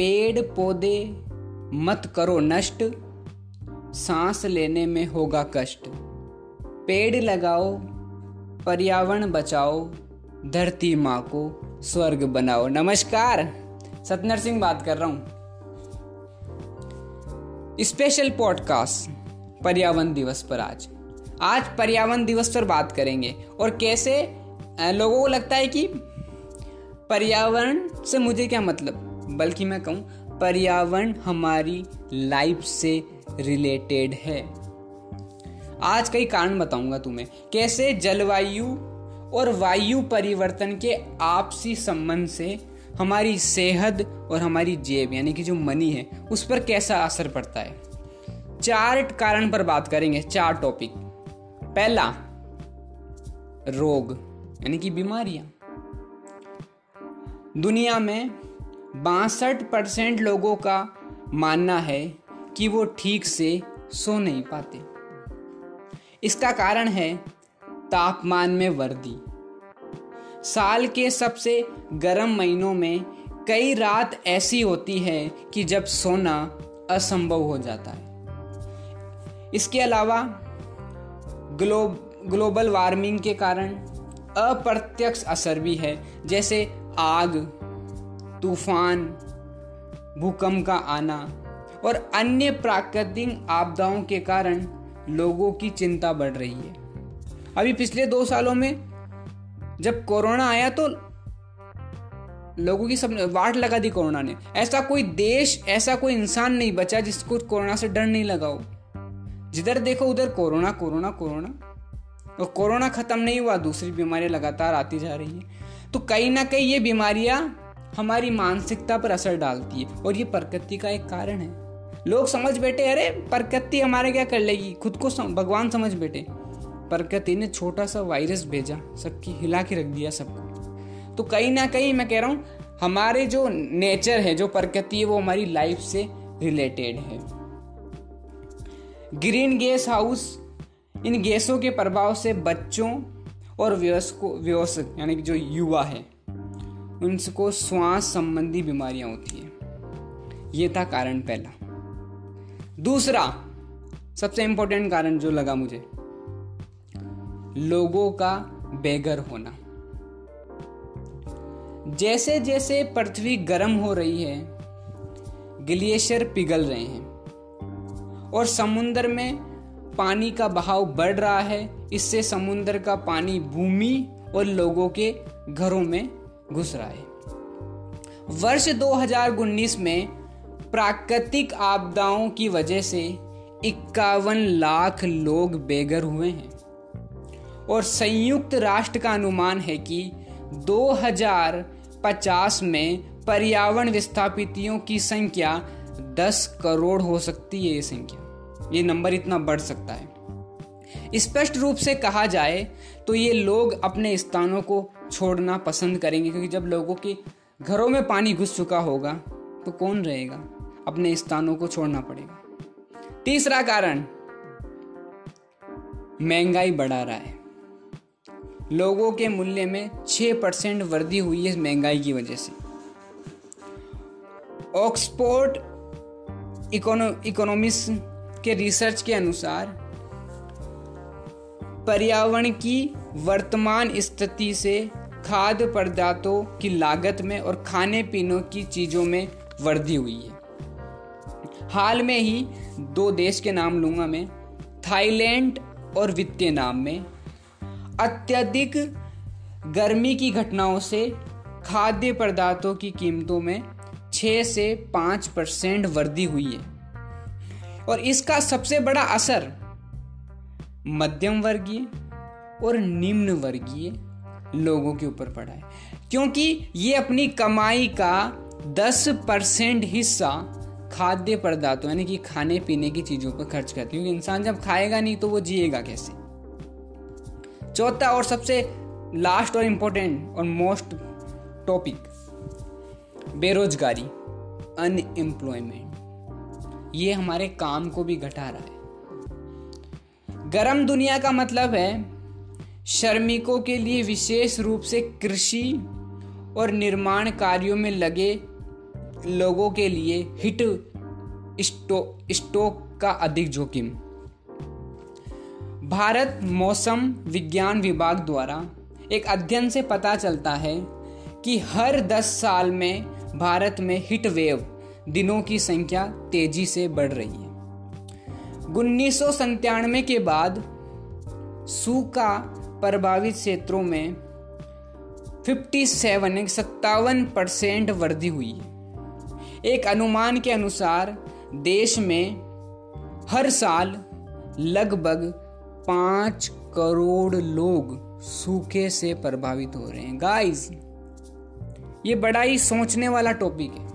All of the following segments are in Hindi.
पेड़ पौधे मत करो नष्ट, सांस लेने में होगा कष्ट। पेड़ लगाओ, पर्यावरण बचाओ, धरती माँ को स्वर्ग बनाओ। नमस्कार, सतनर सिंह बात कर रहा हूँ। स्पेशल पॉडकास्ट, पर्यावरण दिवस पर आज। आज पर्यावरण दिवस पर बात करेंगे और कैसे लोगों को लगता है कि पर्यावरण से मुझे क्या मतलब? बल्कि मैं कहूँ, पर्यावरण हमारी लाइफ से रिलेटेड है। आज कई कारण बताऊँगा तुम्हें। कैसे जलवायु और वायु परिवर्तन के आपसी संबंध से हमारी सेहत और हमारी जेब, यानी कि जो मनी है, उस पर कैसा असर पड़ता है? चार कारण पर बात करेंगे, चार टॉपिक पहला, रोग, यानी कि बीमारियाँ। दुनिया में बासठ परसेंट लोगों का मानना है कि वो ठीक से सो नहीं पाते। इसका कारण है तापमान में वृद्धि। साल के सबसे गर्म महीनों में कई रात ऐसी होती है कि जब सोना असंभव हो जाता है। इसके अलावा ग्लो ग्लोबल वार्मिंग के कारण अप्रत्यक्ष असर भी है, जैसे आग तूफ़ान, भूकंप का आना और अन्य प्राकृतिक आपदाओं के कारण लोगों की चिंता बढ़ रही है। अभी पिछले दो सालों में जब कोरोना आया तो लोगों की सब वाट लगा दी कोरोना ने। ऐसा कोई देश, ऐसा कोई इंसान नहीं बचा जिसको कोरोना से डर नहीं लगा हो। जिधर देखो उधर कोरोना कोरोना कोरोना। और कोरोना खत्म नहीं हुआ, दूसरी बीमारियाँ लगातार आती जा रही है। तो कहीं ना कहीं ये बीमारियाँ हमारी मानसिकता पर असर डालती है और ये प्रकृति का एक कारण है। लोग समझ बैठे अरे प्रकृति हमारे क्या कर लेगी? खुद को सम, भगवान समझ बैठे। प्रकृति ने छोटा सा वायरस भेजा सबकी हिला के रख दिया सबको। तो कहीं ना कहीं मैं कह रहा हूँ हमारे जो नेचर है जो प्रकृति है वो हमारी लाइफ से रिलेटेड है। ग्रीन गैस हाउस इन गैसों के प्रभाव से बच्चों और व्यस्को यानी कि जो युवा है उनको श्वास संबंधी बीमारियाँ होती है। ये था कारण पहला। दूसरा, सबसे इंपॉर्टेंट कारण जो लगा मुझे, लोगों का बेगर होना। जैसे जैसे पृथ्वी गर्म हो रही है, ग्लेशियर पिघल रहे हैं, और समुद्र में पानी का बहाव बढ़ रहा है, इससे समुद्र का पानी भूमि और लोगों के घरों में घुस रहा है। वर्ष 2019 में प्राकृतिक आपदाओं की वजह से इक्यावन लाख लोग बेघर हुए हैं। और संयुक्त राष्ट्र का अनुमान है कि 2050 में पर्यावरण विस्थापितियों की संख्या 10 करोड़ हो सकती है ये संख्या। ये नंबर इतना बढ़ सकता है। स्पष्ट रूप से कहा जाए तो ये लोग अपने स्थानों को छोड़ना पसंद करेंगे, क्योंकि जब लोगों के घरों में पानी घुस चुका होगा तो कौन रहेगा? अपने स्थानों को छोड़ना पड़ेगा। तीसरा कारण, महँगाई बढ़ा रहा है। लोगों के मूल्य में छह परसेंट वृद्धि हुई है महँगाई की वजह से। ऑक्सफोर्ड इकोनॉमिक्स के रिसर्च के अनुसार, पर्यावरण की वर्तमान स्थिति से खाद्य पदार्थों की लागत में और खाने पीने की चीज़ों में वृद्धि हुई है। हाल में ही दो देश के नाम लूँगा मैं, थाईलैंड और वियतनाम में, अत्यधिक गर्मी की घटनाओं से खाद्य पदार्थों की कीमतों में 6 से 5 परसेंट वृद्धि हुई है। और इसका सबसे बड़ा असर मध्यम वर्गीय और निम्न वर्गीय लोगों के ऊपर पड़ा है। क्योंकि ये अपनी कमाई का 10 परसेंट हिस्सा खाद्य पदार्थों, यानी कि खाने पीने की चीज़ों पर खर्च करती है। क्योंकि इंसान जब खाएगा नहीं तो वो जिएगा कैसे? चौथा और सबसे लास्ट और इंपॉर्टेंट और मोस्ट टॉपिक बेरोजगारी अनएम्प्लॉयमेंट ये हमारे काम को भी घटा रहा है। गर्म दुनिया का मतलब है श्रमिकों के लिए विशेष रूप से कृषि और निर्माण कार्यों में लगे लोगों के लिए हिट स्टो, स्टोक का अधिक जोखिम। भारत मौसम विज्ञान विभाग द्वारा एक अध्ययन से पता चलता है कि हर 10 साल में भारत में हिट वेव दिनों की संख्या तेज़ी से बढ़ रही है। उन्नीस सौ सतानवे के बाद सूखा प्रभावित क्षेत्रों में 57 सत्तावन परसेंट वृद्धि हुई एक अनुमान के अनुसार देश में हर साल लगभग पाँच करोड़ लोग सूखे से प्रभावित हो रहे हैं। गाइस ये बड़ा ही सोचने वाला टॉपिक है।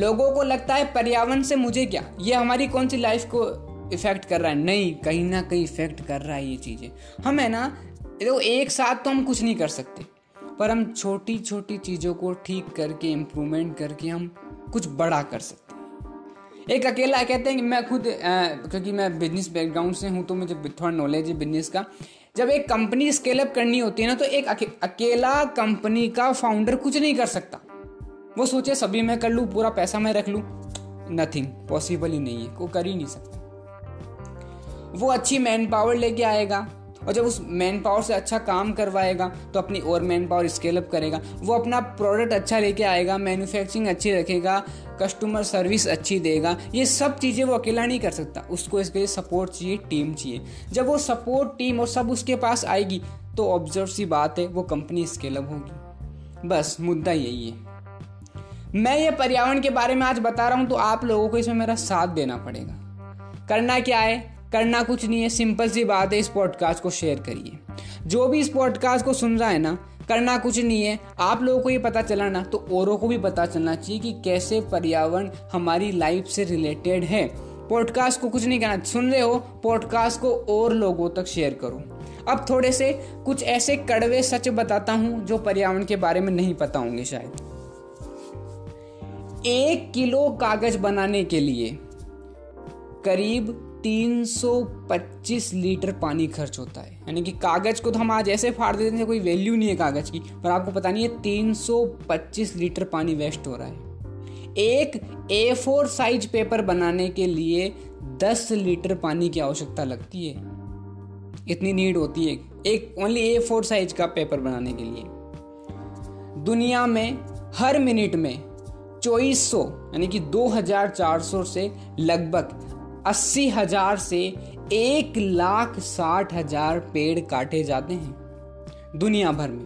लोगों को लगता है पर्यावरण से मुझे क्या? ये हमारी कौन सी लाइफ को इफ़ेक्ट कर रहा है। नहीं कहीं ना कहीं इफ़ेक्ट कर रहा है ये चीज़ें। हम है ना देखो एक साथ तो हम कुछ नहीं कर सकते। पर हम छोटी छोटी चीज़ों को ठीक करके इम्प्रूवमेंट करके हम कुछ बड़ा कर सकते एक अकेला कहते हैं कि मैं खुद आ, क्योंकि मैं बिज़नेस बैकग्राउंड से हूँ तो मुझे थोड़ा नॉलेज है बिज़नेस का। जब एक कंपनी स्केल अप करनी होती है ना तो एक अकेला कंपनी का फाउंडर कुछ नहीं कर सकता। वो सोचे सभी मैं कर लूँ पूरा पैसा मैं रख लूँ। नथिंग पॉसिबल ही नहीं है। वो कर ही नहीं सकता। वो अच्छी मैन पावर लेके आएगा और जब उस मैन पावर से अच्छा काम करवाएगा तो अपनी और मैन पावर स्केल अप करेगा। वो अपना प्रोडक्ट अच्छा लेके आएगा मैन्युफैक्चरिंग अच्छी रखेगा कस्टमर सर्विस अच्छी देगा। ये सब चीज़ें वो अकेला नहीं कर सकता। उसको इसके लिए सपोर्ट चाहिए टीम चाहिए। जब वो सपोर्ट टीम और सब उसके पास आएगी तो ऑब्ज़र्व सी बात है, वो कंपनी स्केल अप होगी। बस, मुद्दा यही है। मैं ये पर्यावरण के बारे में आज बता रहा हूँ तो आप लोगों को इसमें मेरा साथ देना पड़ेगा। करना क्या है? करना कुछ नहीं है सिंपल सी बात है, इस पॉडकास्ट को शेयर करिए। जो भी इस पॉडकास्ट को सुन रहा है ना, करना कुछ नहीं है। आप लोगों को ये पता चला ना तो औरों को भी पता चलना चाहिए कि कैसे पर्यावरण हमारी लाइफ से रिलेटेड है। पॉडकास्ट को कुछ नहीं कहना सुन रहे हो पॉडकास्ट को और लोगों तक शेयर करो। अब थोड़े से कुछ ऐसे कड़वे सच बताता हूँ, जो पर्यावरण के बारे में नहीं पता होंगे शायद। एक किलो कागज़ बनाने के लिए करीब 325 लीटर पानी खर्च होता है। यानी कि कागज़ को तो हम आज ऐसे फाड़ देते हैं कोई वैल्यू नहीं है कागज़ की, पर आपको पता नहीं है 325 लीटर पानी वेस्ट हो रहा है। एक ए फोर साइज़ पेपर बनाने के लिए 10 लीटर पानी की आवश्यकता लगती है। इतनी नीड होती है। एक ओनली ए फोर साइज़ का पेपर बनाने के लिए। दुनिया में हर मिनट में चौबीस सौ, यानी कि 2400 से लगभग अस्सी हज़ार से एक लाख साठ हज़ार पेड़ काटे जाते हैं दुनिया भर में।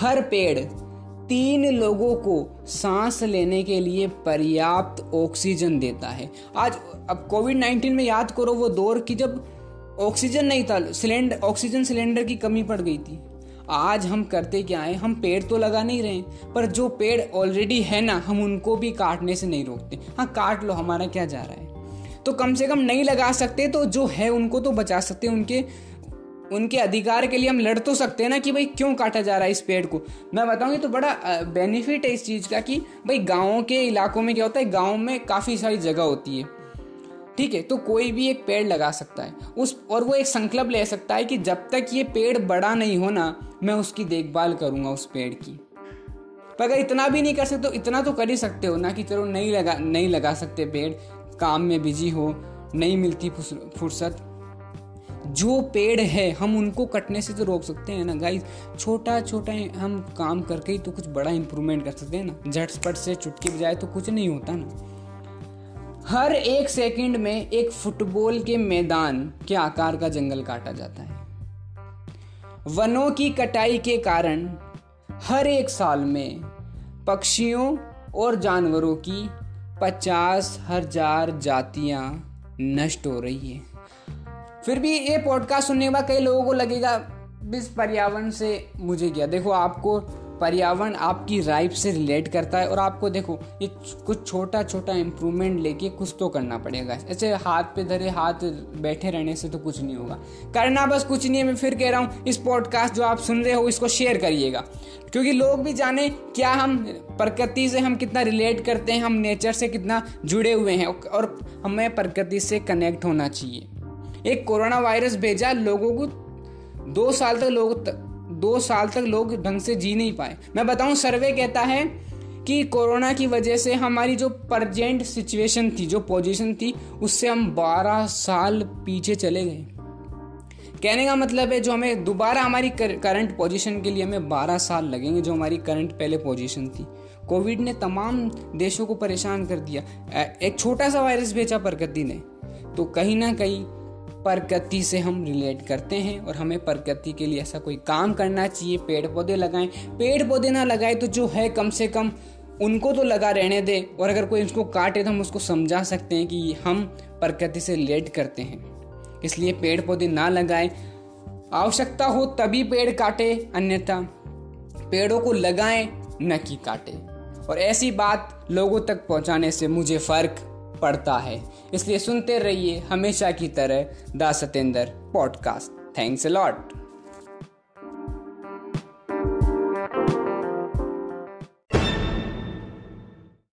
हर पेड़ तीन लोगों को सांस लेने के लिए पर्याप्त ऑक्सीजन देता है। आज अब कोविड नाइन्टीन में याद करो वो दौर की जब ऑक्सीजन नहीं था सिलेंडर ऑक्सीजन सिलेंडर की कमी पड़ गई थी। आज हम करते क्या है? हम पेड़ तो लगा नहीं रहे पर जो पेड़ ऑलरेडी है ना, हम उनको भी काटने से नहीं रोकते। हाँ काट लो, हमारा क्या जा रहा है? तो कम से कम नहीं लगा सकते तो जो है उनको तो बचा सकते हैं, उनके उनके अधिकार के लिए हम लड़ तो सकते हैं ना कि भाई क्यों काटा जा रहा है इस पेड़ को। मैं बताऊँ तो बड़ा बेनिफिट है इस चीज़ का कि भाई गाँव के इलाकों में क्या होता है, गाँव में काफ़ी सारी जगह होती है। ठीक है तो कोई भी एक पेड़ लगा सकता है। उस, और वो एक संकल्प ले सकता है कि जब तक ये पेड़ बड़ा नहीं हो ना, मैं उसकी देखभाल करूँगा उस पेड़ की। पर अगर इतना भी नहीं कर सकते तो इतना तो कर ही सकते हो ना कि चलो नहीं लगा नहीं लगा सकते पेड़। काम में बिज़ी हो, नहीं मिलती फुर्सत। जो पेड़ है, हम उनको कटने से तो रोक सकते हैं ना। गाइस छोटा छोटा हम काम करके ही तो कुछ बड़ा इंप्रूवमेंट कर सकते हैं ना। झटपट से चुटकी बजाए तो कुछ नहीं होता ना। हर एक सेकंड में एक फुटबॉल के मैदान के आकार का जंगल काटा जाता है। वनों की कटाई के कारण हर एक साल में पक्षियों और जानवरों की पचास हज़ार जातियाँ नष्ट हो रही है। फिर भी ये पॉडकास्ट सुनने के बाद कई लोगों को लगेगा, इस पर्यावरण से मुझे क्या? देखो, आपको पर्यावरण आपकी लाइफ से रिलेट करता है और आपको देखो, ये कुछ छोटा छोटा इम्प्रूवमेंट लेके कुछ तो करना पड़ेगा। ऐसे हाथ पे धरे हाथ बैठे रहने से तो कुछ नहीं होगा। करना बस कुछ नहीं है, मैं फिर कह रहा हूँ, इस पॉडकास्ट जो आप सुन रहे हो, इसको शेयर करिएगा। क्योंकि लोग भी जाने क्या हम प्रकृति से हम कितना रिलेट करते हैं, हम नेचर से कितना जुड़े हुए हैं, और हमें प्रकृति से कनेक्ट होना चाहिए। एक कोरोना वायरस भेजा, लोगों को दो साल तक लोग दो साल तक लोग ढंग से जी नहीं पाए। मैं बताऊँ, सर्वे कहता है कि कोरोना की वजह से हमारी जो प्रजेंट सिचुएशन थी, जो पोजीशन थी, उससे हम 12 साल पीछे चले गए। कहने का मतलब है, जो हमें दोबारा हमारी करंट पोजीशन के लिए हमें 12 साल लगेंगे, जो हमारी करंट पहले पोजीशन थी। कोविड ने तमाम देशों को परेशान कर दिया। एक छोटा सा वायरस भेजा प्रकृति ने। तो कहीं ना कहीं प्रकृति से हम रिलेट करते हैं और हमें प्रकृति के लिए ऐसा कोई काम करना चाहिए, पेड़ पौधे लगाएँ। पेड़ पौधे ना लगाए तो जो है कम से कम उनको तो लगा रहने दे और अगर कोई उसको काटे तो हम उसको समझा सकते हैं कि हम प्रकृति से रिलेट करते हैं। इसलिए पेड़ पौधे ना लगाएँ। आवश्यकता हो तभी पेड़ काटे, अन्यथा पेड़ों को लगाएँ, न कि काटे। और ऐसी बात लोगों तक पहुँचाने से मुझे फ़र्क पड़ता है। इसलिए सुनते रहिए हमेशा की तरह दा सतेंद्र पॉडकास्ट। Thanks lot.